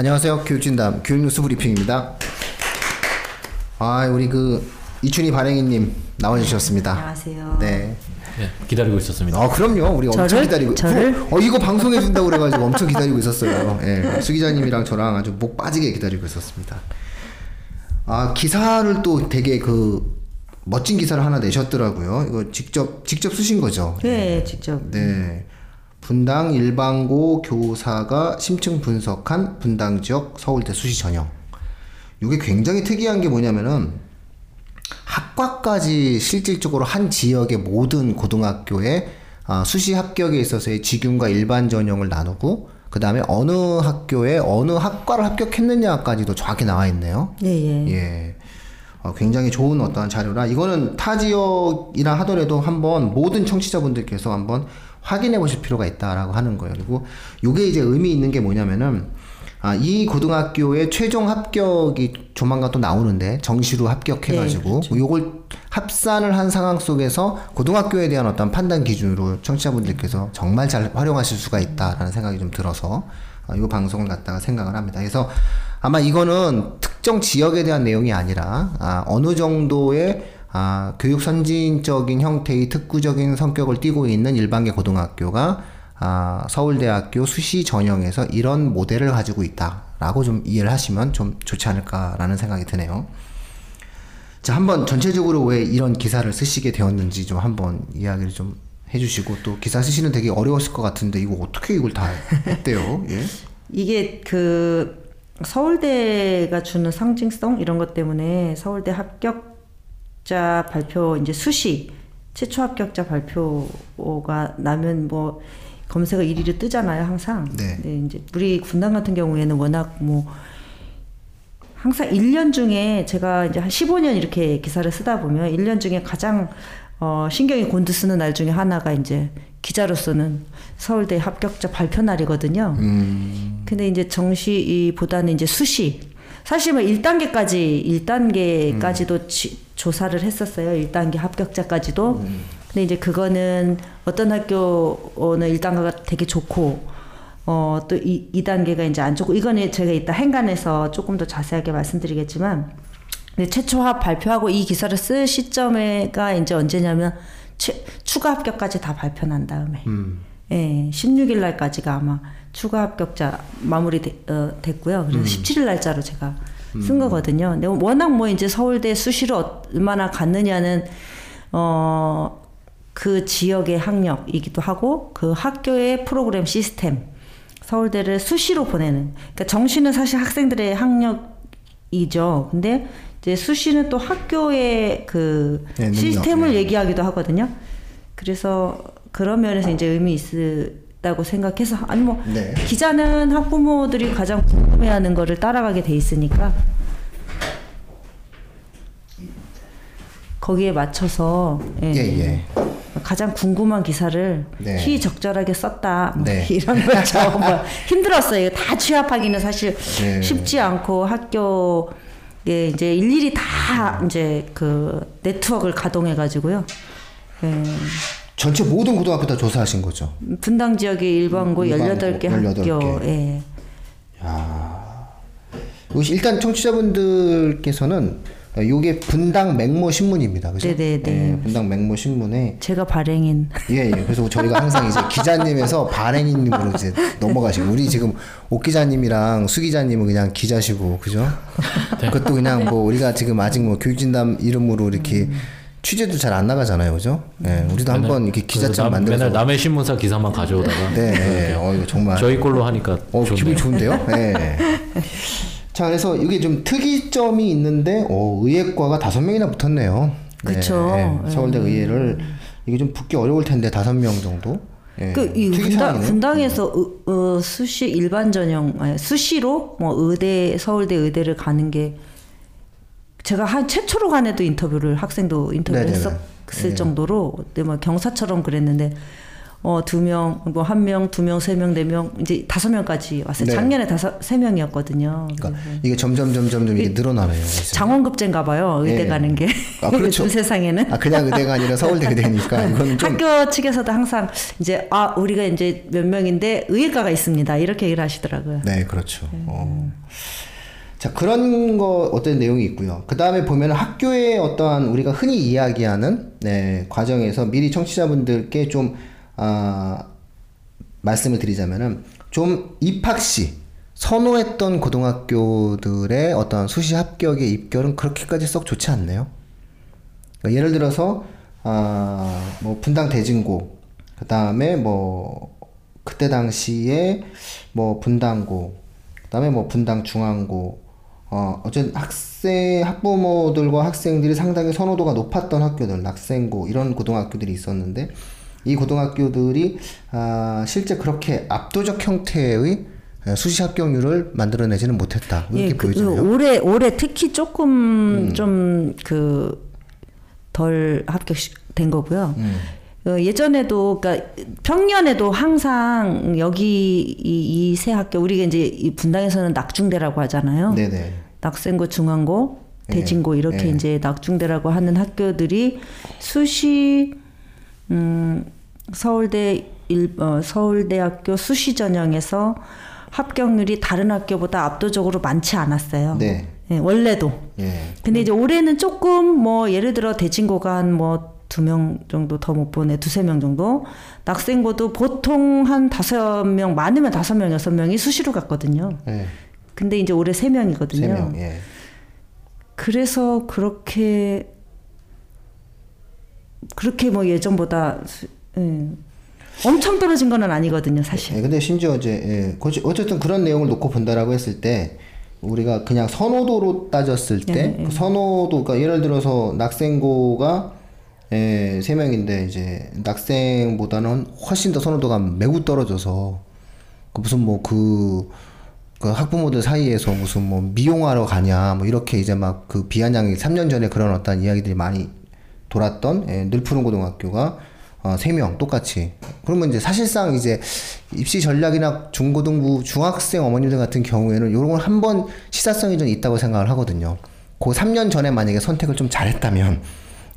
안녕하세요. 교육진담 교육뉴스 브리핑입니다. 아, 우리 그 이춘희 발행이님 나와주셨습니다. 안녕하세요. 네. 네, 기다리고 있었습니다. 아, 그럼요. 우리 엄청 저를? 기다리고. 저를? 어, 이거 방송해 준다고 그래가지고 엄청 기다리고 있었어요. 예. 수 기자님이랑 저랑 아주 목 빠지게 기다리고 있었습니다. 아, 기사를 또 되게 그 멋진 기사를 하나 내셨더라고요. 이거 직접 직접 쓰신 거죠? 네, 직접. 네. 분당 일반고 교사가 심층 분석한 분당 지역 서울대 수시 전형. 이게 굉장히 특이한 게 뭐냐면은 학과까지 실질적으로 한 지역의 모든 고등학교에 아, 수시 합격에 있어서의 지균과 일반 전형을 나누고 그 다음에 어느 학교에 어느 학과를 합격했느냐까지도 정확히 나와 있네요. 예, 예. 예. 어, 굉장히 좋은 어떤 자료라 이거는 타 지역이라 하더라도 한번 모든 청취자분들께서 한번 확인해 보실 필요가 있다라고 하는 거예요. 그리고 이게 이제 의미 있는 게 뭐냐면은 아, 이 고등학교의 최종 합격이 조만간 또 나오는데 정시로 합격해가지고 요걸 합산을 한 상황 속에서 고등학교에 대한 어떤 판단 기준으로 청취자분들께서 정말 잘 활용하실 수가 있다라는 생각이 좀 들어서 어, 이 방송을 갖다가 생각을 합니다. 그래서 아마 이거는 특정 지역에 대한 내용이 아니라 아, 어느 정도의 아, 교육 선진적인 형태의 특구적인 성격을 띠고 있는 일반계 고등학교가 아, 서울대학교 수시 전형에서 이런 모델을 가지고 있다라고 좀 이해를 하시면 좀 좋지 않을까라는 생각이 드네요. 자, 한번 전체적으로 왜 이런 기사를 쓰시게 되었는지 좀 한번 이야기를 좀 해주시고 또 기사 쓰시는 되게 어려웠을 것 같은데 이거 어떻게 이걸 다 했대요? 예? 이게 그 서울대가 주는 상징성 이런 것 때문에 서울대 합격 자 발표 이제 수시 최초 합격자 발표가 나면 뭐 검색어 1위로 뜨잖아요, 항상. 네. 근데 이제 우리 군단 같은 경우에는 워낙 뭐 항상 1년 중에 제가 이제 한 15년 이렇게 기사를 쓰다 보면 1년 중에 가장 어, 신경이 곤두쓰는 날 중에 하나가 이제 기자로서는 서울대 합격자 발표 날이거든요. 음, 근데 이제 정시보다는 이제 수시. 사실 뭐 1단계까지, 1단계까지도 조사를 했었어요. 1단계 합격자까지도. 근데 이제 그거는 어떤 학교는 1단계가 되게 좋고, 어, 또 2, 2단계가 이제 안 좋고, 이거는 제가 이따 행간에서 조금 더 자세하게 말씀드리겠지만, 근데 최초 합 발표하고 이 기사를 쓸 시점에가 이제 언제냐면, 최, 추가 합격까지 다 발표 난 다음에. 음. 예, 16일 날까지가 아마 추가 합격자 마무리 되, 어, 됐고요. 그래서 17일 날짜로 제가 쓴 거거든요. 근데 워낙 뭐 이제 서울대 수시를 얼마나 갔느냐는 어, 그 지역의 학력이기도 하고 그 학교의 프로그램 시스템 서울대를 수시로 보내는 그러니까 정시는 사실 학생들의 학력이죠. 근데 이제 수시는 또 학교의 그 네, 시스템을 네. 얘기하기도 하거든요. 그래서 그런 면에서 이제 의미 있 다고 생각해서 아니 뭐 네. 기자는 학부모들이 가장 궁금해하는 거를 따라가게 돼 있으니까 거기에 맞춰서 예, 예, 예. 가장 궁금한 기사를 네. 시적절하게 썼다 뭐 네. 이런 거죠. 뭐 힘들었어요. 다 취합하기는 사실 네. 쉽지 않고 학교에 이제 일일이 다 이제 그 네트워크를 가동해 가지고요. 예. 전체 모든 고등학교 다 조사하신 거죠? 분당 지역의 일반고 일반고 18개 18개. 학교. 예. 이것이 일단 청취자분들께서는 이게 분당 맹모 신문입니다. 그죠? 네네네. 예, 분당 맹모 신문에 제가 발행인 예, 예. 그래서 저희가 항상 이제 기자님에서 발행인님으로 이제 넘어가시고 우리 지금 옥 기자님이랑 수 기자님은 그냥 기자시고 그죠? 그것도 그냥 뭐 우리가 지금 아직 뭐 교육진담 이름으로 이렇게 취재도 잘 안 나가잖아요, 그죠? 예, 우리도 한번 이렇게 남- 만들어서 맨날 남의 신문사 기사만 가져오다가 네, 네. 어 이거 정말 저희 걸로 하니까 어, 좋네요. 기분 좋은데요? 네. 자, 그래서 이게 좀 특이점이 있는데, 어, 의예과가 다섯 명이나 붙었네요. 네, 그쵸. 네. 서울대 의예를, 이게 좀 붙기 어려울 텐데, 다섯 명 정도? 네. 그이 분당, 특이사항이네요. 분당에서 의- 어, 수시 일반 전형 아니, 수시로 뭐 의대 서울대 의대를 가는 게 제가 한 최초로 간 애도 인터뷰를 학생도 인터뷰를 네네네. 했었을 네. 정도로 근데 뭐 경사처럼 그랬는데 어, 두 명, 뭐 한 명, 두 명, 세 명, 네 명, 이제 다섯 명까지 왔어요. 네. 작년에 다섯, 세 명이었거든요. 그러니까 이게 점점 점점 좀 이게 늘어나네요. 장원급제인가 봐요. 의대 예. 가는 게. 아, 그렇죠. 세상에는. 아 그냥 의대가 아니라 서울대 의대니까 이거는 좀 학교 측에서도 항상 이제 아 우리가 이제 몇 명인데 의예과가 있습니다 이렇게 얘기를 하시더라고요. 네, 그렇죠. 어. 자, 그런 거 어떤 내용이 있고요. 그 다음에 보면 학교의 어떠한 우리가 흔히 이야기하는 네, 과정에서 미리 청취자분들께 좀, 아, 말씀을 드리자면은 좀 입학 시 선호했던 고등학교들의 어떤 수시 합격의 입결은 그렇게까지 썩 좋지 않네요. 그러니까 예를 들어서 아, 뭐 분당 대진고 그 다음에 뭐 그때 당시에 뭐 분당고 그 다음에 뭐 분당 중앙고 어 어쨌든 학생 학부모들과 학생들이 상당히 선호도가 높았던 학교들 낙생고 이런 고등학교들이 있었는데 이 고등학교들이 아 실제 그렇게 압도적 형태의 수시 합격률을 만들어내지는 못했다 이렇게 예, 그, 보여지네요. 음. 올해 올해 특히 조금 좀그 덜 합격된 거고요. 음. 어, 예전에도 그러니까 평년에도 항상 여기 이세 학교 우리가 이제 이 분당에서는 낙중대라고 하잖아요. 네네. 낙생고, 중앙고, 예, 대진고 이렇게 예. 이제 낙중대라고 하는 학교들이 수시 음 서울대 일 어, 서울대학교 수시 전형에서 합격률이 다른 학교보다 압도적으로 많지 않았어요. 네. 예, 원래도. 예. 근데 이제 올해는 조금 뭐 예를 들어 대진고가 한뭐 두 명 정도 더 못 보내 두세 명 정도 낙생고도 보통 한 다섯 명 많으면 다섯 명 여섯 명이 수시로 갔거든요. 예. 근데 이제 올해 세 명이거든요. 세 명. 예. 그래서 그렇게 그렇게 뭐 예전보다 수- 예. 엄청 떨어진 건 아니거든요, 사실. 예, 근데 심지어 이제 예, 어쨌든 그런 내용을 놓고 본다라고 했을 때 우리가 그냥 선호도로 따졌을 때 예, 그 선호도 그러니까 예를 들어서 낙생고가 예, 세 명인데 이제 낙생보다는 훨씬 더 선호도가 매우 떨어져서 그 무슨 뭐그 그 학부모들 사이에서 무슨 뭐 미용하러 가냐 뭐 이렇게 이제 막 그 비아냥이 3년 전에 그런 어떤 이야기들이 많이 돌았던 예, 늘푸른 고등학교가 어, 3명 똑같이 그러면 이제 사실상 이제 입시 전략이나 중고등부 중학생 어머님들 같은 경우에는 이런 걸 한번 시사성이 좀 있다고 생각을 하거든요. 그 3년 전에 만약에 선택을 좀 잘했다면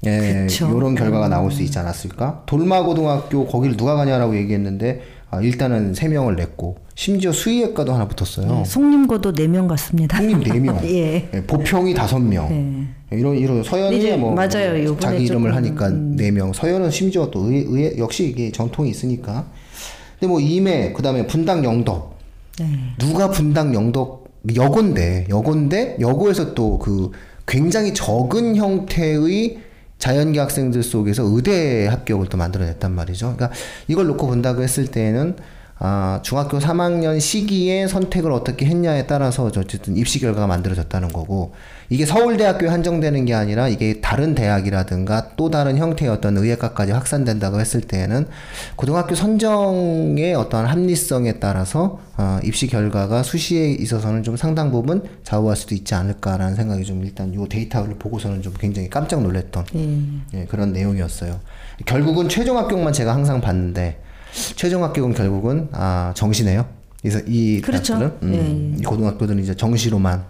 예. 이런 결과가 나올 수 있지 않았을까? 돌마고등학교 거기를 누가 가냐라고 얘기했는데 아, 일단은 3명을 냈고 심지어 수의학과도 하나 붙었어요. 네, 송림고도 네명 같습니다. 형님 4명. 예. 예, 보평이 5명. 네. 이런 이런 서현이 이제 뭐 맞아요. 자기 이름을 조금, 음. 하니까 4명. 서현은 심지어 또 의, 의 역시 이게 정통이 있으니까. 근데 뭐 임해 그다음에 분당 영덕. 네. 누가 분당 영덕 여고인데 여고인데 여고에서 또 그 굉장히 적은 형태의 자연계 학생들 속에서 의대 합격을 또 만들어냈단 말이죠. 그러니까 이걸 놓고 본다고 했을 때는 아, 중학교 3학년 시기에 선택을 어떻게 했냐에 따라서 어쨌든 입시 결과가 만들어졌다는 거고 이게 서울대학교에 한정되는 게 아니라 이게 다른 대학이라든가 또 다른 형태의 어떤 의예과까지 확산된다고 했을 때는 고등학교 선정의 어떠한 합리성에 따라서 어, 입시 결과가 수시에 있어서는 좀 상당 부분 좌우할 수도 있지 않을까라는 생각이 좀 일단 요 데이터를 보고서는 좀 굉장히 깜짝 놀랐던 예. 예, 그런 내용이었어요. 결국은 최종 합격만 제가 항상 봤는데 최종 합격은 결국은 아 정시네요. 그래서 이 그렇죠. 대학들은, 음, 이 고등학교들은 이제 정시로만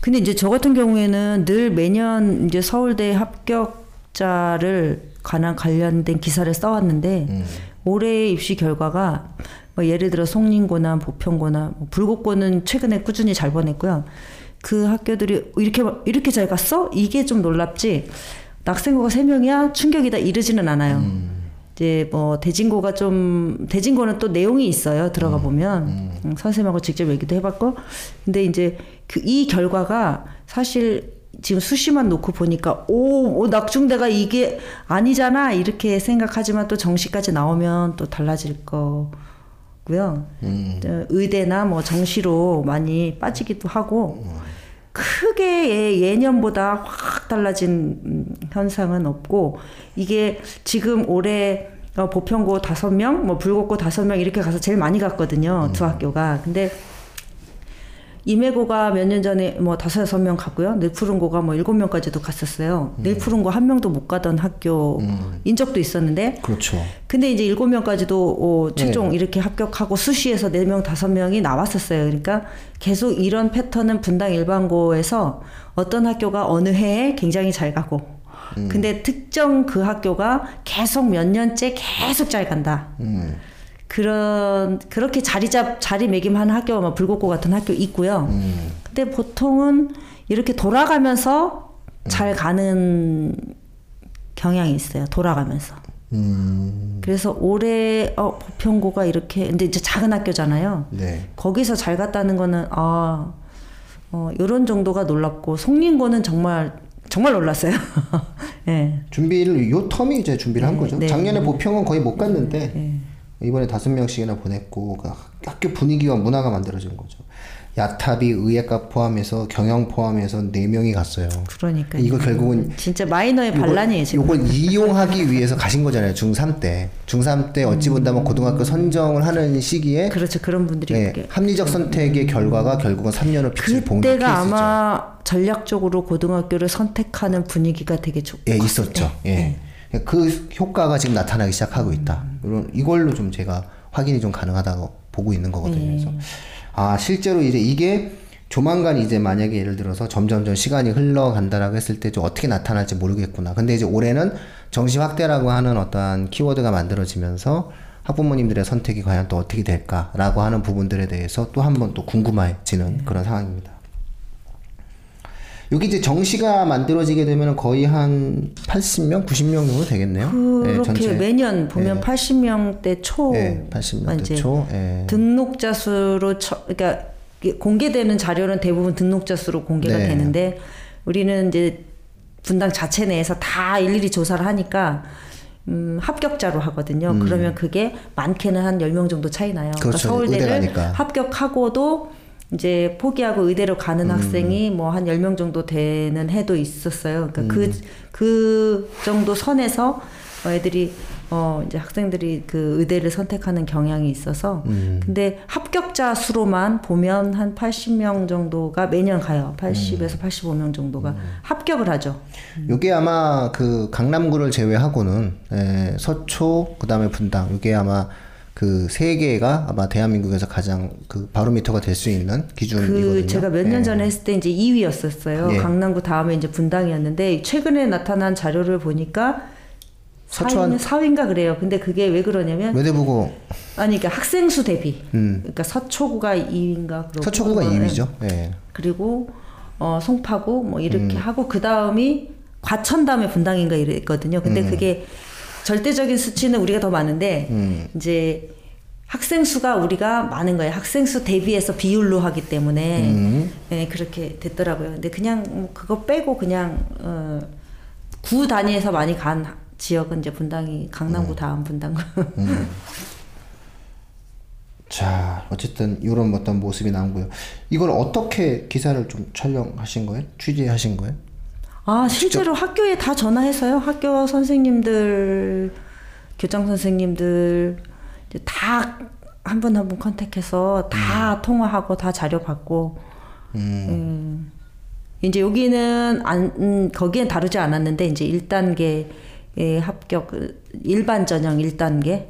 근데 이제 저 같은 경우에는 늘 매년 이제 서울대 합격자를 관한 관련된 기사를 써왔는데 음. 올해 입시 결과가 뭐 예를 들어 송림고나 보평고나 뭐 불곡고는 최근에 꾸준히 잘 보냈고요. 그 학교들이 이렇게 이렇게 잘 갔어? 이게 좀 놀랍지. 낙생고가 세 명이야 충격이다 이러지는 않아요. 이제 뭐 대진고가 좀 대진고는 또 내용이 있어요 들어가 보면. 음, 선생님하고 직접 얘기도 해봤고. 근데 이제 그 이 결과가 사실 지금 수시만 놓고 보니까 오, 오 낙중대가 이게 아니잖아 이렇게 생각하지만 또 정시까지 나오면 또 달라질 거고요. 어, 의대나 뭐 정시로 많이 빠지기도 하고 크게 예- 예년보다 확 달라진 음, 현상은 없고 이게 지금 올해 어, 보평고 다섯 명, 뭐 불곡고 다섯 명 이렇게 가서 제일 많이 갔거든요 두 학교가. 근데 임해고가 몇 년 전에 뭐 다섯 여섯 명 갔고요. 닐푸른고가 뭐 일곱 명까지도 갔었어요. 닐푸른고 한 명도 못 가던 학교인 적도 있었는데 그렇죠. 근데 이제 일곱 명까지도 어, 최종 네. 이렇게 합격하고 수시에서 네 명 다섯 명이 나왔었어요. 그러니까 계속 이런 패턴은 분당 일반고에서 어떤 학교가 어느 해에 굉장히 잘 가고 음. 근데 특정 그 학교가 계속 몇 년째 계속 잘 간다. 음. 그런 그렇게 자리 잡 자리 매김하는 학교가 뭐 불국고 같은 학교 있고요. 음. 근데 보통은 이렇게 돌아가면서 잘 가는 경향이 있어요. 돌아가면서. 음. 그래서 올해 어 보편고가 이렇게 근데 이제 작은 학교잖아요. 네. 거기서 잘 갔다는 거는 아 어, 요런 정도가 놀랍고 송림고는 정말 정말 놀랐어요. 예. 준비를 요 텀이 이제 준비를 한 네, 거죠. 네. 작년에 보평은 거의 못 갔는데 네. 이번에 다섯 명씩이나 보냈고 그 학교 분위기와 문화가 만들어진 거죠. 야탑이 의예과 포함해서 경영 포함해서 네 명이 갔어요. 그러니까 이거 결국은 진짜 마이너의 반란이에요 지금. 요걸 이용하기 위해서 가신 거잖아요. 중3 때. 중3 때 어찌 본다면 고등학교 선정을 하는 시기에 그렇죠 그런 분들이 예, 있게. 합리적 선택의 결과가 결국은 3년을 빚을 본 케이스죠. 그때가 아마 전략적으로 고등학교를 선택하는 분위기가 되게 좋. 예, 있었죠. 예. 그 효과가 지금 나타나기 시작하고 있다. 이런 이걸로 좀 제가 확인이 좀 가능하다고 보고 있는 거거든요. 그래서 아 실제로 이제 이게 조만간 이제 만약에 예를 들어서 점점점 시간이 흘러간다라고 했을 때 좀 어떻게 나타날지 모르겠구나. 근데 이제 올해는 정시 확대라고 하는 어떠한 키워드가 만들어지면서 학부모님들의 선택이 과연 또 어떻게 될까라고 하는 부분들에 대해서 또 한 번 또 궁금해지는 그런 상황입니다. 여기 이제 정시가 만들어지게 되면 거의 한 80명, 90명 정도 되겠네요. 예, 그렇게 전체. 매년 보면 80명대 초 예, 80명대 이제 초. 예. 등록자 수로 처, 그러니까 공개되는 자료는 대부분 등록자 수로 공개가 네. 되는데 우리는 이제 분당 자체 내에서 다 일일이 조사를 하니까 음, 합격자로 하거든요. 그러면 그게 많게는 한 10명 정도 차이 나요. 음. 그렇죠. 의대 서울대를. 합격하고도 이제 포기하고 의대로 가는 음. 학생이 뭐한 10명 정도 되는 해도 있었어요. 그러니까 음. 그, 그 정도 선에서 어, 애들이 어 이제 학생들이 그 의대를 선택하는 경향이 있어서 음. 근데 합격자 수로만 보면 한 80명 정도가 매년 가요. 80에서 85명 정도가 합격을 하죠. 요게 아마 그 강남구를 제외하고는 에, 서초 그다음에 분당 요게 아마 그 세 개가 아마 대한민국에서 가장 그 바로미터가 될 수 있는 기준이거든요. 그 제가 몇년 예. 전에 했을 때 이제 2위였었어요. 예. 강남구 다음에 이제 분당이었는데 최근에 나타난 자료를 보니까 서초한- 4위는 4위인가 그래요. 근데 그게 왜 그러냐면 외대부고 아니 그러니까 학생 수 대비. 그러니까 서초구가 2위인가 그러고 음. 서초구가 어, 2위죠. 예. 그리고 어 송파구 뭐 이렇게 음. 하고 그 다음이 과천 다음에 분당인가 이랬거든요. 근데 음. 그게 절대적인 수치는 우리가 더 많은데 음. 이제 학생 수가 우리가 많은 거예요. 학생 수 대비해서 비율로 하기 때문에 음. 네, 그렇게 됐더라고요. 근데 그냥 뭐 그거 빼고 그냥 어, 구 단위에서 많이 간 지역은 이제 분당이 음. 강남구 다음 분당구. 자, 어쨌든 이런 어떤 모습이 나오고요. 이걸 어떻게 기사를 좀 촬영하신 거예요? 취재하신 거예요? 아 실제로 학교에 다 전화해서요. 학교 선생님들, 교장 선생님들 다 한 분 한 분 컨택해서 다 통화하고 다 자료 받고. 음. 이제 여기는 안 음, 거기엔 다루지 않았는데 이제 1단계 합격 일반 전형 1단계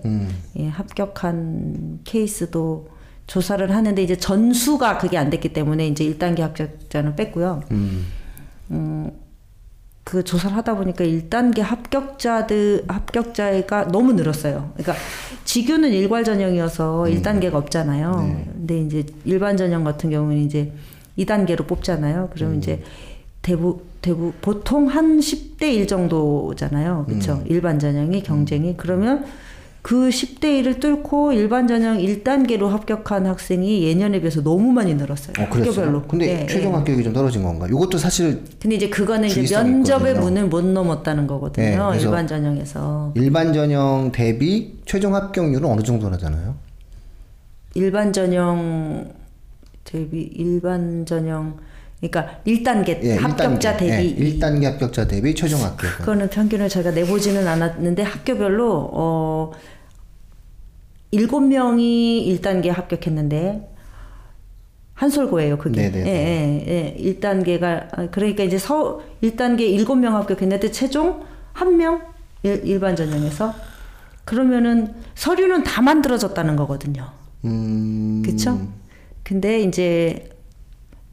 예, 합격한 케이스도 조사를 하는데 이제 전수가 그게 안 됐기 때문에 이제 1단계 합격자는 뺐고요. 음, 그 조사를 하다 보니까 1단계 합격자들 합격자가 너무 늘었어요. 그러니까 지규는 일괄 전형이어서 1단계가 없잖아요. 근데 이제 일반 전형 같은 경우는 이제 2단계로 뽑잖아요. 그러면 이제 대부 대부 보통 한 10대 1 정도잖아요. 그렇죠? 일반 전형이 경쟁이 그러면 그 10대 1을 뚫고 일반 전형 1단계로 합격한 학생이 예년에 비해서 너무 많이 늘었어요. 어. 학교별로. 근데 예, 최종 예. 합격이 좀 떨어진 건가? 이것도 사실 근데 이제 그거는 이제 면접의 있거든요. 문을 못 넘었다는 네, 거거든요. 그래서 일반 전형에서 일반 전형 대비 최종 합격률은 어느 정도 나잖아요. 일반 전형 대비 일반 전형 그러니까 1단계 예, 합격자 1단계. 대비 예, 1단계 합격자 대비 최종 합격. 그거는 평균을 제가 내보지는 않았는데 학교별로 어 일곱 명이 1단계 합격했는데 한솔고예요, 그게. 네네네. 예, 예, 예. 1단계가 그러니까 이제 서 1단계 7명 합격했는데 최종 1명 일, 일반 전형에서 그러면은 서류는 다 만들어졌다는 거거든요. 음. 그쵸? 근데 이제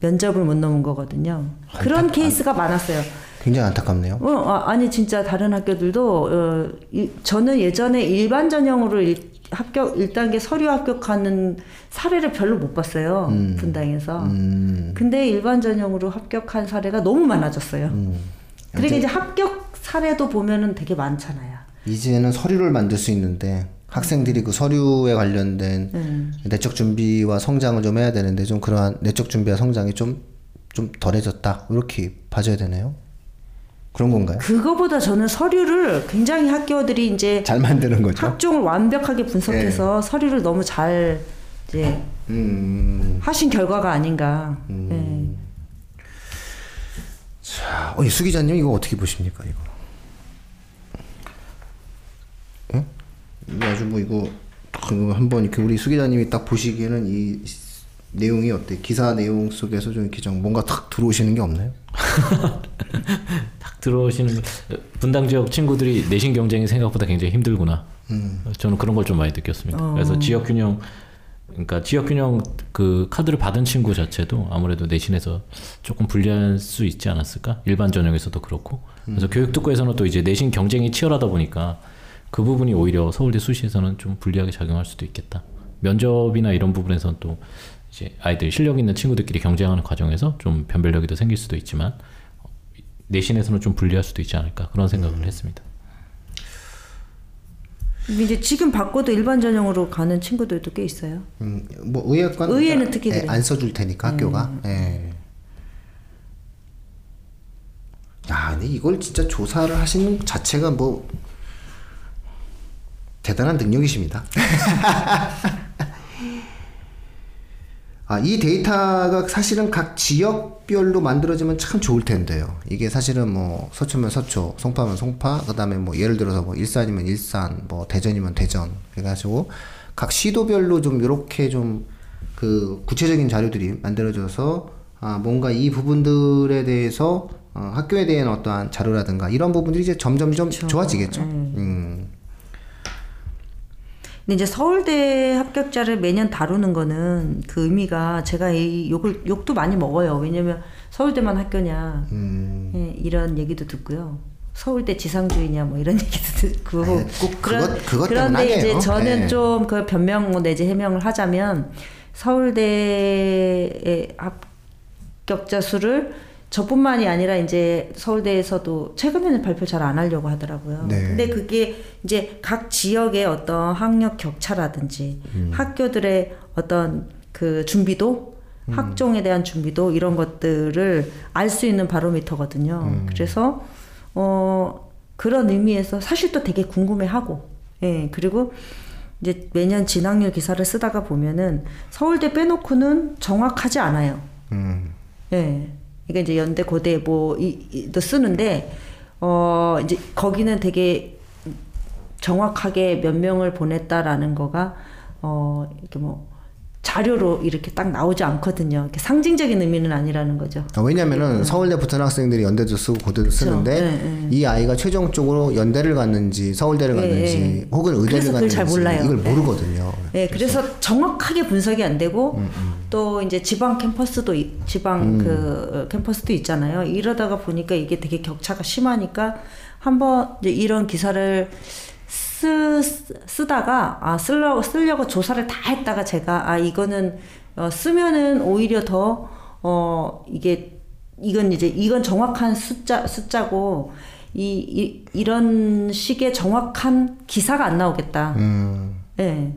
면접을 못 넘은 거거든요. 그런 케이스가 많았어요. 굉장히 안타깝네요. 어, 아, 아니 진짜 다른 학교들도 어, 이, 저는 예전에 일반 전형으로 일, 합격 1단계 서류 합격하는 사례를 별로 못 봤어요. 분당에서. 음. 근데 일반 전형으로 합격한 사례가 너무 많아졌어요. 음. 그러니까 이제 합격 사례도 보면은 되게 많잖아요. 이제는 서류를 만들 수 있는데 학생들이 그 서류에 관련된 음. 내적 준비와 성장을 좀 해야 되는데 좀 그러한 내적 준비와 성장이 좀 좀 덜해졌다 이렇게 봐줘야 되네요. 그런 건가요? 그거보다 저는 서류를 굉장히 학교들이 이제 잘 만드는 거죠. 학종을 완벽하게 분석해서 서류를 너무 잘 이제 음. 하신 결과가 아닌가. 예. 자, 어, 수 기자님 이거 어떻게 보십니까 이거? 예? 이거 아주 뭐 이거 그 한번 이렇게 우리 수 기자님이 딱 보시기에는 이 내용이 어때? 기사 내용 속에서 좀 이렇게 좀 뭔가 탁 들어오시는 게 없나요? 딱 들어오시는 분당 지역 친구들이 내신 경쟁이 생각보다 굉장히 힘들구나. 저는 그런 걸 좀 많이 느꼈습니다. 그래서 지역 균형 그러니까 지역 균형 그 카드를 받은 친구 자체도 아무래도 내신에서 조금 불리할 수 있지 않았을까? 일반 전형에서도 그렇고. 그래서 교육특구에서는 또 이제 내신 경쟁이 치열하다 보니까 그 부분이 오히려 서울대 수시에서는 좀 불리하게 작용할 수도 있겠다. 면접이나 이런 부분에서는 또 이제 아이들 실력 있는 친구들끼리 경쟁하는 과정에서 좀 변별력이 더 생길 수도 있지만 어, 내신에서는 좀 불리할 수도 있지 않을까 그런 생각을 했습니다. 근데 이제 지금 바꿔도 일반 전형으로 가는 친구들도 꽤 있어요. 음, 뭐 의예관 의예는 특히 예. 음. 안 써줄 테니까 학교가. 예. 야, 근데 이걸 진짜 조사를 하시는 자체가 뭐 대단한 능력이십니다. 아, 이 데이터가 사실은 각 지역별로 만들어지면 참 좋을 텐데요. 이게 사실은 뭐 서초면 서초, 송파면 송파, 그다음에 뭐 예를 들어서 뭐 일산이면 일산, 뭐 대전이면 대전 해가지고 각 시도별로 좀 이렇게 좀 그 구체적인 자료들이 만들어져서 아 뭔가 이 부분들에 대해서 어, 학교에 대한 어떠한 자료라든가 이런 부분들이 이제 점점점 좋아지겠죠. 음. 근데 이제 서울대 합격자를 매년 다루는 거는 그 의미가 제가 이 욕을 욕도 많이 먹어요. 왜냐면 서울대만 학교냐 음. 예, 이런 얘기도 듣고요. 서울대 지상주의냐 뭐 이런 얘기도 듣고 아니, 꼭 그것- 그것 때문 그런데. 이제 저는 예. 좀그 변명 내지 해명을 하자면 서울대의 합격자 수를 저뿐만이 아니라 이제 서울대에서도 최근에는 발표 잘 안 하려고 하더라고요. 네. 근데 그게 이제 각 지역의 어떤 학력 격차라든지 음. 학교들의 어떤 그 준비도 음. 학종에 대한 준비도 이런 것들을 알 수 있는 바로미터거든요. 음. 그래서 어 그런 의미에서 사실 또 되게 궁금해하고 예 그리고 이제 매년 진학률 기사를 쓰다가 보면은 서울대 빼놓고는 정확하지 않아요. 음. 예. 그러니까 이제 연대 고대 뭐이도 쓰는데 어 이제 거기는 되게 정확하게 몇 명을 보냈다라는 거가 어 이렇게 뭐 자료로 이렇게 딱 나오지 않거든요. 상징적인 의미는 아니라는 거죠. 아, 왜냐면은 서울대 붙은 학생들이 연대도 쓰고 고대도 쓰는데 네, 네. 이 아이가 최종적으로 연대를 갔는지 서울대를 네, 갔는지 네. 혹은 의대를 그래서 갔는지 잘 몰라요. 이걸 네. 모르거든요. 네, 그래서 정확하게 분석이 안 되고 또 이제 지방 캠퍼스도 있- 지방 그 캠퍼스도 있잖아요. 이러다가 보니까 이게 되게 격차가 심하니까 한번 이제 이런 기사를 쓰, 쓰다가 아 쓰려고 쓰려고 조사를 다 했다가 제가 아 이거는 어, 쓰면은 오히려 더 어 이게 이건 이제 이건 정확한 숫자 숫자고 이, 이 이런 식의 정확한 기사가 안 나오겠다. 음. 예.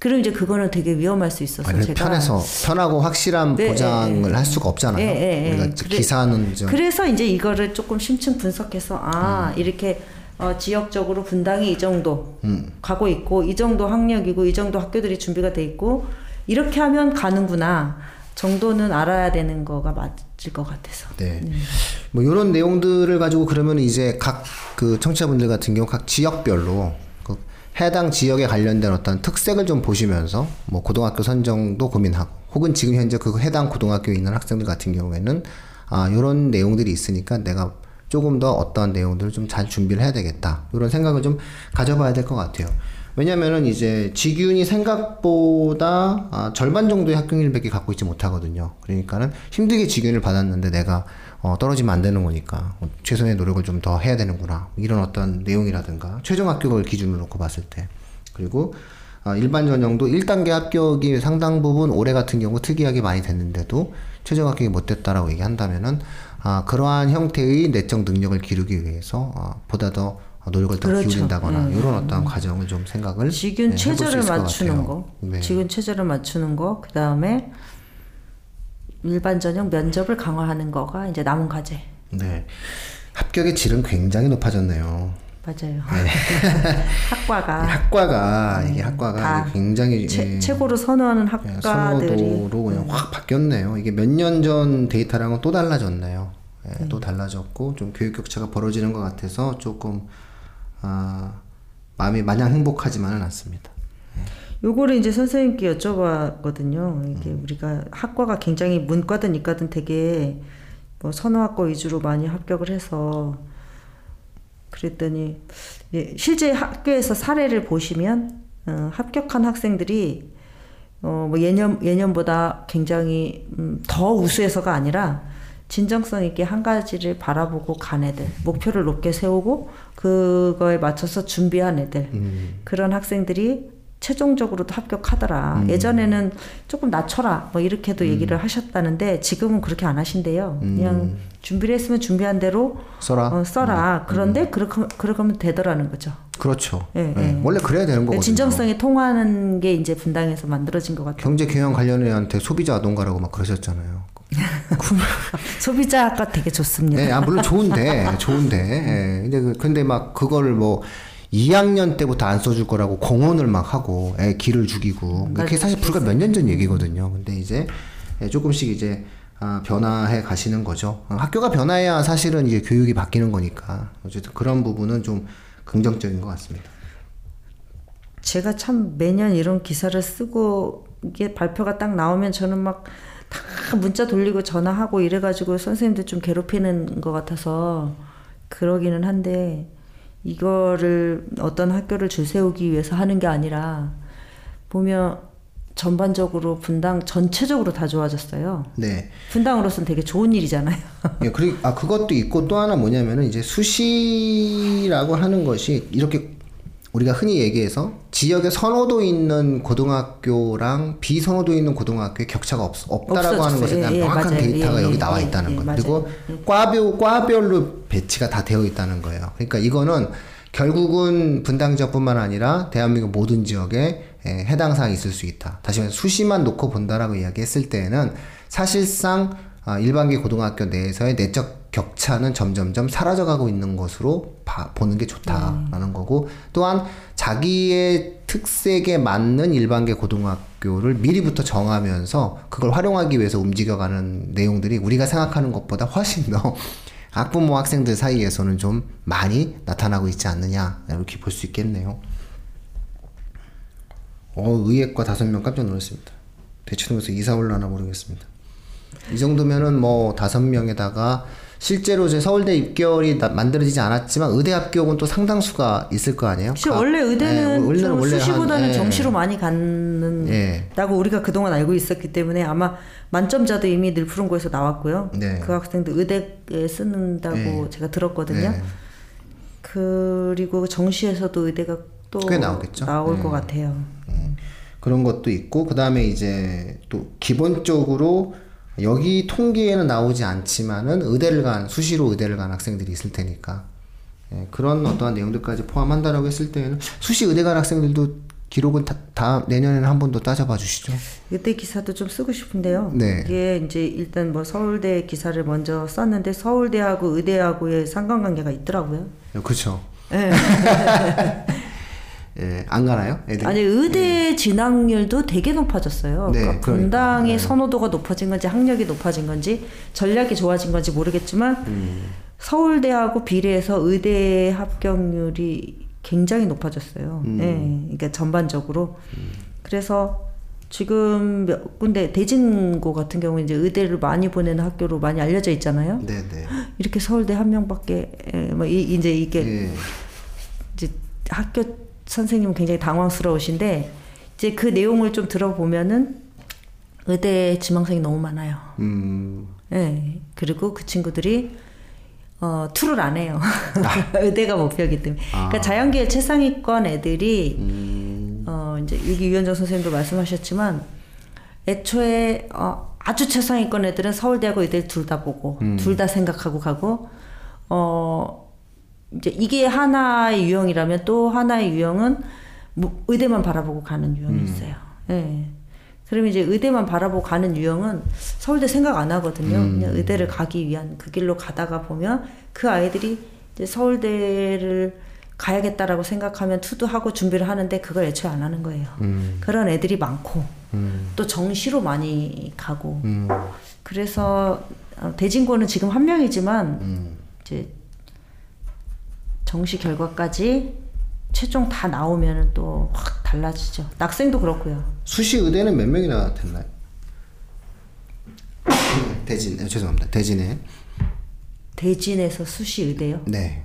그럼 이제 그거는 되게 위험할 수 있어서 아니, 제가 편해서 편하고 확실한 네, 보장을 예, 예. 할 수가 없잖아요. 예, 예, 예. 우리가 그래- 기사는 좀 그래서 이제 이거를 조금 심층 분석해서 아 음. 이렇게 어, 지역적으로 분당이 이 정도 음. 가고 있고 이 정도 학력이고 이 정도 학교들이 준비가 돼 있고 이렇게 하면 가는구나 정도는 알아야 되는 거가 맞을 것 같아서 네. 뭐 이런 내용들을 가지고 그러면 이제 각 그 청취자분들 같은 경우 각 지역별로 그 해당 지역에 관련된 어떤 특색을 좀 보시면서 뭐 고등학교 선정도 고민하고 혹은 지금 현재 그 해당 고등학교에 있는 학생들 같은 경우에는 아 이런 내용들이 있으니까 내가 조금 더 어떠한 내용들을 좀 잘 준비를 해야 되겠다 이런 생각을 좀 가져봐야 될 것 같아요. 왜냐면은 이제 직윤이 생각보다 아, 절반 정도의 합격률밖에 갖고 있지 못하거든요. 그러니까는 힘들게 직윤을 받았는데 내가 어, 떨어지면 안 되는 거니까 어, 최선의 노력을 좀 더 해야 되는구나 이런 어떤 내용이라든가 최종 합격을 기준으로 놓고 봤을 때 그리고 아, 일반 전형도 1단계 합격이 상당 부분 올해 같은 경우 특이하게 많이 됐는데도 최종 합격이 못 됐다라고 얘기한다면은 아, 그러한 형태의 내적 능력을 기르기 위해서 어, 보다 더 노력을 더 그렇죠. 기울인다거나 이런 어떤 과정을 좀 생각을 지금 네, 수 체제를 맞추는. 거, 네. 지금 체제를 맞추는 거, 그 다음에 일반 전형 면접을 강화하는 거가 이제 남은 과제. 네. 합격의 질은 굉장히 높아졌네요. 맞아요. 학과가 학과가 이게 학과가 음, 다 이게 굉장히 최, 예, 최고로 선호하는 예, 학과들이 음. 선호도로 그냥 확 바뀌었네요. 이게 몇 년 전 데이터랑은 또 달라졌네요. 예, 음. 또 달라졌고 좀 교육 격차가 벌어지는 것 같아서 조금 아, 마음이 마냥 행복하지만은 않습니다. 요거를 이제 선생님께 여쭤봤거든요. 이게 우리가 학과가 굉장히 문과든 이과든 되게 뭐 선호학과 위주로 많이 합격을 해서 그랬더니 예, 실제 학교에서 사례를 보시면 어, 합격한 학생들이 어, 뭐 예년 예년보다 굉장히 음, 더 우수해서가 아니라 진정성 있게 한 가지를 바라보고 간 애들 목표를 높게 세우고 그거에 맞춰서 준비한 애들 그런 학생들이 최종적으로도 합격하더라. 예전에는 조금 낮춰라 뭐 이렇게도 얘기를 하셨다는데 지금은 그렇게 안 하신대요. 그냥 준비를 했으면 준비한 대로 써라. 어, 써라. 그런데 그렇게 그렇게 하면 되더라는 거죠. 그렇죠. 예, 예, 예. 원래 그래야 되는 거거든요. 진정성이 통하는 게 이제 분당에서 만들어진 것 같아요. 경제 경영 관련회한테 소비자 아동가라고 막 그러셨잖아요. 소비자가 되게 좋습니다. 네, 아 물론 좋은데 좋은데. 예. 근데 그, 근데 막 그거를 뭐 2학년 때부터 안 써줄 거라고 공언을 막 하고 애 기를 죽이고 그게 사실 불과 몇 년 전 얘기거든요. 근데 이제 예, 조금씩 이제 아, 변화해 가시는 거죠. 어, 학교가 변화해야 사실은 이제 교육이 바뀌는 거니까 어쨌든 그런 부분은 좀 긍정적인 것 같습니다. 제가 참 매년 이런 기사를 쓰고 이게 발표가 딱 나오면 저는 막 다 문자 돌리고 전화하고 이래가지고 선생님들 좀 괴롭히는 것 같아서 그러기는 한데 이거를 어떤 학교를 줄 세우기 위해서 하는 게 아니라 보면 전반적으로 분당 전체적으로 다 좋아졌어요. 네. 분당으로서는 되게 좋은 일이잖아요. 예, 그리고 아 그것도 있고 또 하나 뭐냐면은 이제 수시라고 하는 것이 이렇게 우리가 흔히 얘기해서 지역에 선호도 있는 고등학교랑 비선호도 있는 고등학교의 격차가 없, 없다라고 하는 것에 없어졌어요. 대한 예, 예, 명확한 맞아요. 데이터가 예, 여기 예, 나와 예, 있다는 예, 거예요. 그리고 과별 과별로 배치가 다 되어 있다는 거예요. 그러니까 이거는 결국은 분당 지역뿐만 아니라 대한민국 모든 지역에 예, 해당 사항이 있을 수 있다. 다시 말해서 수시만 놓고 본다라고 이야기했을 때는 사실상 아, 일반계 고등학교 내에서의 내적 격차는 점점점 사라져가고 있는 것으로 봐- 보는 게 좋다라는 거고 또한 자기의 특색에 맞는 일반계 고등학교를 미리부터 정하면서 그걸 활용하기 위해서 움직여가는 내용들이 우리가 생각하는 것보다 훨씬 더 학부모 학생들 사이에서는 좀 많이 나타나고 있지 않느냐 이렇게 볼 수 있겠네요. 어 의예과 다섯 명 깜짝 놀랐습니다. 대치동에서 이사 올라나 모르겠습니다. 이 정도면은 뭐 다섯 명에다가 실제로 이제 서울대 입결이 나- 만들어지지 않았지만 의대 합격은 또 상당수가 있을 거 아니에요? 가- 원래 예, 의대는 좀 원래 한- 수시보다는 예. 정시로 많이 갖는다고 예. 우리가 그동안 알고 있었기 때문에 아마 만점자도 이미 늘 푸른 고에서 나왔고요. 네. 그 학생들 의대에 쓰는다고 예. 제가 들었거든요. 네. 그리고 정시에서도 의대가 또 꽤 나오겠죠. 나올 네. 것 같아요. 그런 것도 있고 그 다음에 이제 또 기본적으로 여기 통계에는 나오지 않지만은 의대를 간 수시로 의대를 간 학생들이 있을 테니까 예, 그런 어떠한 내용들까지 포함한다라고 했을 때는 수시 의대 간 학생들도 기록은 다, 다 내년에는 한 번 더 따져봐 주시죠. 의대 기사도 좀 쓰고 싶은데요. 네. 이게 이제 일단 뭐 서울대 기사를 먼저 썼는데 서울대하고 의대하고의 상관관계가 있더라고요. 그렇죠. 예. 예, 안 가나요? 애들? 아니 의대 진학률도 되게 높아졌어요. 네, 그러니까 그러니까. 네. 선호도가 높아진 건지 학력이 높아진 건지 전략이 좋아진 건지 모르겠지만 음. 서울대하고 비례해서 의대 합격률이 굉장히 높아졌어요. 예, 그러니까 전반적으로. 그래서 지금 몇 군데 대진고 같은 경우 이제 의대를 많이 보내는 학교로 많이 알려져 있잖아요. 네네. 이렇게 서울대 한 명밖에 예, 뭐 이, 이제 이게 예. 이제 학교 선생님은 굉장히 당황스러우신데 이제 그 내용을 좀 들어보면은 의대 지망생이 너무 많아요. 음. 예. 그리고 그 친구들이 어 투를 안 해요. 의대가 목표이기 때문에. 그러니까 자연계열 최상위권 애들이 어 이제 여기 유현정 선생님도 말씀하셨지만 애초에 어 아주 최상위권 애들은 서울대하고 의대를 둘 다 보고 둘다 생각하고 가고 어 이제 이게 하나의 유형이라면 또 하나의 유형은 뭐 의대만 바라보고 가는 유형이 있어요. 예. 그러면 이제 의대만 바라보고 가는 유형은 서울대 생각 안 하거든요. 그냥 의대를 가기 위한 그 길로 가다가 보면 그 아이들이 이제 서울대를 가야겠다라고 생각하면 투도하고 준비를 하는데 그걸 애초에 안 하는 거예요. 그런 애들이 많고 또 정시로 많이 가고 그래서 어, 대진고는 지금 한 명이지만 이제 정시 결과까지 최종 다 나오면은 또확 달라지죠. 낙생도 그렇고요. 수시 의대는 몇 명이나 됐나요? 대진, 네, 죄송합니다. 대진에. 대진에서 수시 의대요? 네.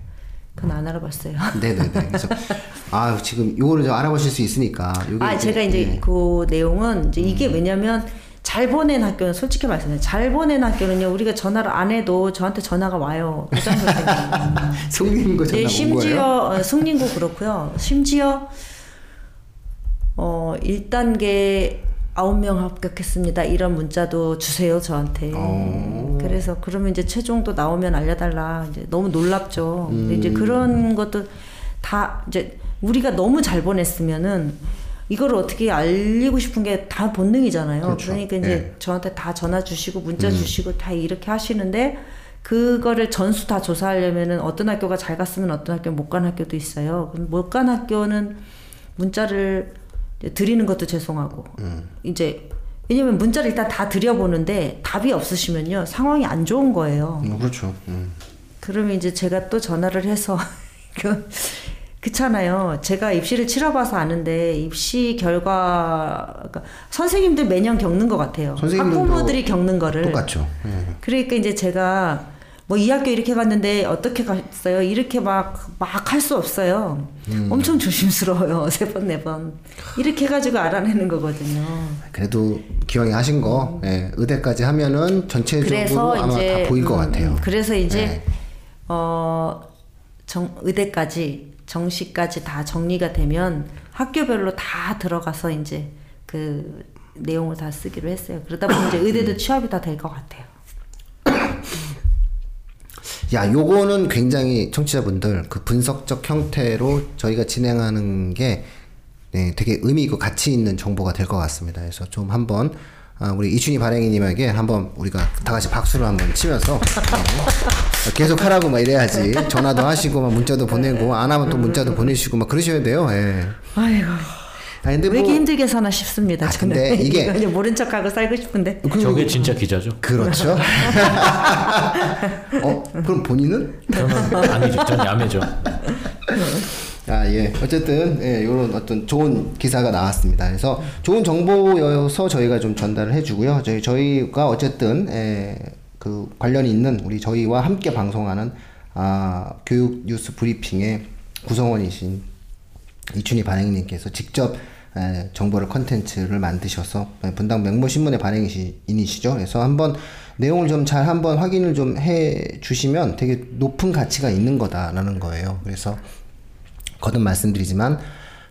그건 안 알아봤어요. 네네네. 그래서 아 지금 요거를 좀 알아보실 수 있으니까. 아, 제가 이제 예. 그 내용은 이제 이게 왜냐면 잘 보낸 학교는 솔직히 말씀해요. 잘 보낸 학교는요. 우리가 전화를 안 해도 저한테 전화가 와요. 송림고 전화 네, 온 거예요? 심지어 어, 승진고 그렇고요. 심지어 어 1단계 9명 합격했습니다. 이런 문자도 주세요, 저한테. 어. 그래서 그러면 이제 최종도 나오면 알려달라. 이제 너무 놀랍죠. 근데 음. 이제 그런 것도 다 이제 우리가 너무 잘 보냈으면은 이거를 어떻게 알리고 싶은 게 다 본능이잖아요. 그렇죠. 그러니까 이제 예. 저한테 다 전화 주시고 문자 주시고 다 이렇게 하시는데 그거를 전수 다 조사하려면은 어떤 학교가 잘 갔으면 어떤 학교 못 간 학교도 있어요. 그럼 못 간 학교는 문자를 드리는 것도 죄송하고 이제 왜냐면 문자를 일단 다 드려보는데 답이 없으시면요 상황이 안 좋은 거예요. 음, 그렇죠. 음. 그러면 이제 제가 또 전화를 해서 그 그렇잖아요. 제가 입시를 치러봐서 아는데 입시 결과 그러니까 선생님들 매년 겪는 것 같아요. 학부모들이 겪는 거를 똑같죠. 예. 그러니까 이제 제가 뭐 이 학교 이렇게 갔는데 어떻게 갔어요? 이렇게 막 막 할 수 없어요. 음. 엄청 조심스러워요. 세 번 네 번. 이렇게 해가지고 알아내는 거거든요. 그래도 기왕에 하신 거 예, 의대까지 하면은 전체적으로 아마 이제 다 보일 것 음, 같아요. 음, 그래서 이제 네. 어 정, 의대까지 정시까지 다 정리가 되면 학교별로 다 들어가서 이제 그 내용을 다 쓰기로 했어요. 그러다 보면 이제 의대도 취업이 다 될 것 같아요. 야, 요거는 굉장히 청취자분들 그 분석적 형태로 저희가 진행하는 게 네, 되게 의미 있고 가치 있는 정보가 될 것 같습니다. 그래서 좀 한번 아, 우리 이춘희 발행이님에게 한번 우리가 다 같이 박수를 한번 치면서 네, 계속 하라고 막 이래야지 전화도 하시고 막 문자도 보내고 안 하면 또 문자도 보내시고 막 그러셔야 돼요. 예. 아이고 아 근데 왜뭐 이렇게 힘들게 사나 싶습니다. 아, 저는 근데 이게- 그냥 모른 척하고 살고 싶은데. 저게 진짜 기자죠. 그렇죠. 어 그럼 본인은? 저는 아니죠. 전 야매죠. 아, 예. 어쨌든, 예, 요런 어떤 좋은 기사가 나왔습니다. 그래서 좋은 정보여서 저희가 좀 전달을 해주고요. 저희, 저희가 어쨌든, 예, 그 관련이 있는 우리 저희와 함께 방송하는, 아, 교육 뉴스 브리핑의 구성원이신 이춘희 반행님께서 직접 에, 정보를 컨텐츠를 만드셔서 에, 분당 맹모신문의 반행인이시죠. 그래서 한번 내용을 좀 잘 한번 확인을 좀 해 주시면 되게 높은 가치가 있는 거다라는 거예요. 그래서 거듭 말씀드리지만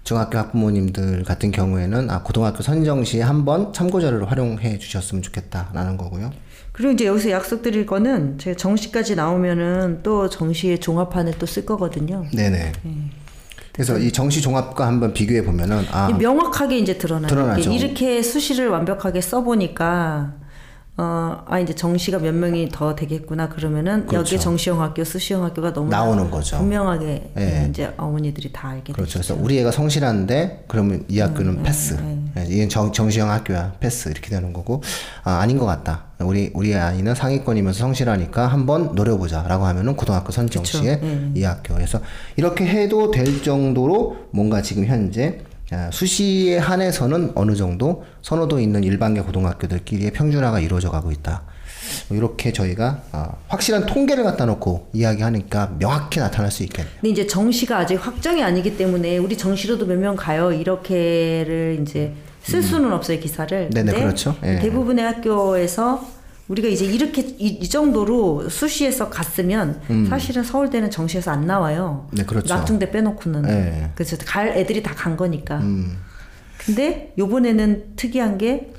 중학교 학부모님들 같은 경우에는 아, 고등학교 선정 시에 한번 참고 자료를 활용해 주셨으면 좋겠다라는 거고요. 그리고 이제 여기서 약속드릴 거는 제가 정시까지 나오면은 또 정시의 종합판을 또쓸 거거든요. 네네. 그래서 이 정시 종합과 한번 비교해 보면은 아이 명확하게 이제 드러나요. 드러나죠. 이렇게 수시를 완벽하게 써보니까 어, 아 이제 정시가 몇 명이 더 되겠구나 그러면은 그렇죠. 여기에 정시형 학교, 수시형 학교가 너무 나오는 거죠. 분명하게 예. 이제 어머니들이 다 알게 그렇죠. 되죠. 그래서 우리 애가 성실한데 그러면 이 학교는 음, 패스. 예, 이건 정, 정시형 학교야. 패스 이렇게 되는 거고 아, 아닌 것 같다. 우리 우리 아이는 상위권이면서 성실하니까 한번 노려보자라고 하면은 고등학교 선정 그쵸. 시에 예. 이 학교에서 이렇게 해도 될 정도로 뭔가 지금 현재 아, 수시에 한해서는 어느 정도 선호도 있는 일반계 고등학교들끼리의 평준화가 이루어져 가고 있다. 뭐 이렇게 저희가 아, 확실한 통계를 갖다 놓고 이야기하니까 명확히 나타날 수 있겠네요. 근데 이제 정시가 아직 확정이 아니기 때문에 우리 정시로도 몇 명 가요 이렇게를 이제 쓸 수는 없어요 기사를. 음. 네네, 그렇죠. 예. 대부분의 학교에서 우리가 이제 이렇게 이, 이 정도로 수시에서 갔으면 사실은 서울대는 정시에서 안 나와요. 네, 그렇죠. 낙중대 빼놓고는. 예. 그래서 갈 애들이 다 간 거니까. 음. 근데 요번에는 특이한 게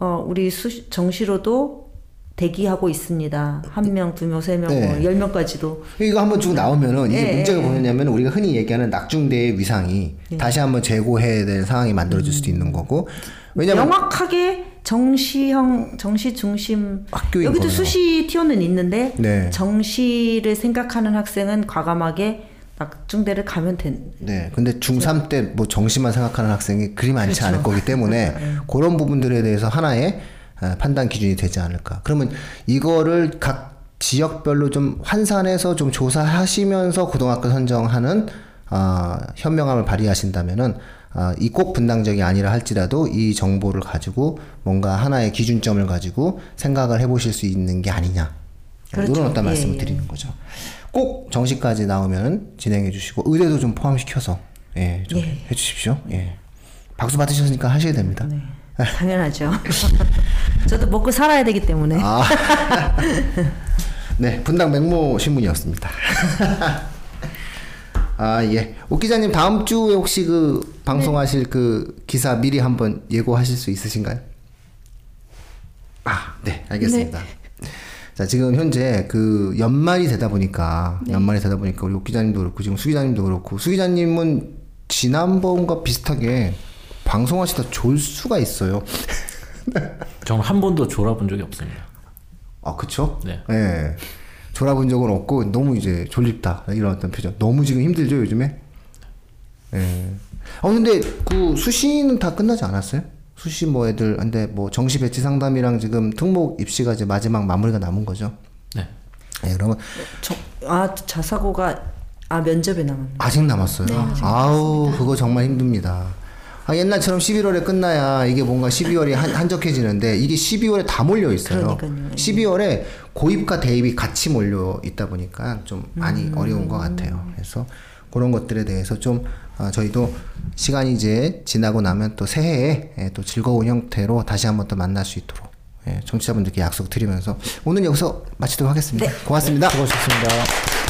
어, 우리 수 정시로도 대기하고 있습니다. 한 명, 두 명, 세 명, 네. 뭐 열 명까지도. 이거 한번 쭉 나오면은 이게 예, 문제가 예, 뭐냐면 우리가 흔히 얘기하는 낙중대의 위상이 다시 한번 재고해야 될 상황이 만들어질 수도 있는 거고 왜냐면 명확하게 정시형 정시 중심 여기도 거예요. 수시 티오는 있는데 네. 정시를 생각하는 학생은 과감하게 낙중대를 가면 된. 네 근데 중3 때 뭐 정시만 생각하는 학생이 그리 많지 않을 거기 때문에 그런 부분들에 대해서 하나의 어, 판단 기준이 되지 않을까 그러면 이거를 각 지역별로 좀 환산해서 좀 조사하시면서 고등학교 선정하는 아, 현명함을 발휘하신다면은 아, 이 꼭 분당적이 아니라 할지라도 이 정보를 가지고 뭔가 하나의 기준점을 가지고 생각을 해보실 수 있는 게 아니냐 그렇죠. 이런 어떤 예, 말씀을 예. 드리는 거죠. 꼭 정시까지 나오면 진행해 주시고 의대도 좀 포함시켜서 예, 좀 예. 해주십시오. 예. 박수 받으셨으니까 하셔야 됩니다. 네. 당연하죠. 저도 먹고 살아야 되기 때문에. 아, 네 분당 맹모 신문이었습니다. 아 예, 옥 기자님 다음 주에 혹시 그 방송하실 그 기사 미리 한번 예고하실 수 있으신가요? 아, 네, 알겠습니다. 자, 지금 현재 그 연말이 되다 보니까 연말이 되다 보니까 우리 옥 기자님도 그렇고 지금 수 기자님도 그렇고 수 기자님은 지난번과 비슷하게 방송하시다 졸 수가 있어요. 저는 한 번도 졸아본 적이 없습니다. 아, 그쵸? 네. 예. 졸아본 적은 없고 너무 이제 졸립다 이런 어떤 표정. 너무 지금 힘들죠 요즘에. 예. 어 근데 그 수시는 다 끝나지 않았어요? 수시 뭐 애들 근데 뭐 정시 배치 상담이랑 지금 특목 입시가 이제 마지막 마무리가 남은 거죠. 네. 예, 그러면 저, 아 자사고가 아 면접에 남았네. 아직 남았어요. 아우 그거 정말 힘듭니다. 아, 옛날처럼 11월에 끝나야 이게 뭔가 12월이 한, 한적해지는데 이게 12월에 다 몰려 있어요. 그러니까요. 예. 12월에 고입과 대입이 같이 몰려 있다 보니까 좀 많이 어려운 것 같아요. 그래서 그런 것들에 대해서 좀 아, 저희도 시간이 이제 지나고 나면 또 새해에 예, 또 즐거운 형태로 다시 한번 또 만날 수 있도록 예, 청취자분들께 약속 드리면서 오늘 여기서 마치도록 하겠습니다. 고맙습니다. 수고하셨습니다.